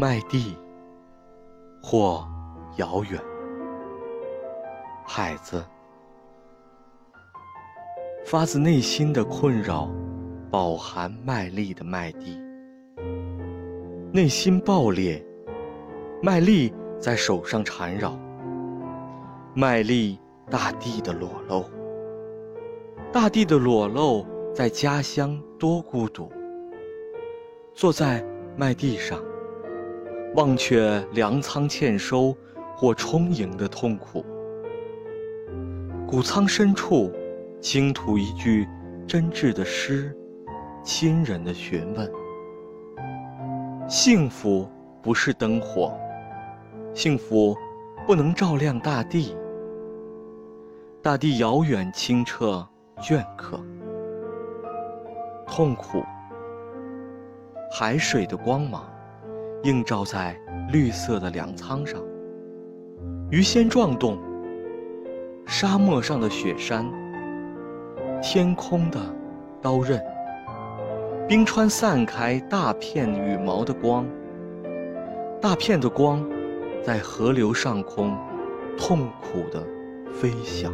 麦地，或遥远。海子，发自内心的困扰，饱含麦粒的麦地，内心爆裂，麦粒在手上缠绕，麦粒大地的裸露，大地的裸露在家乡多孤独。坐在麦地上，忘却粮仓欠收或充盈的痛苦。谷仓深处，倾吐一句真挚的诗，亲人的询问。幸福不是灯火，幸福不能照亮大地。大地遥远清澈镌刻，痛苦。海水的光芒，映照在绿色的粮仓上。鱼仙撞动。沙漠上的雪山，天空的刀刃，冰川散开大片羽毛的光，大片的光，在河流上空痛苦的飞翔。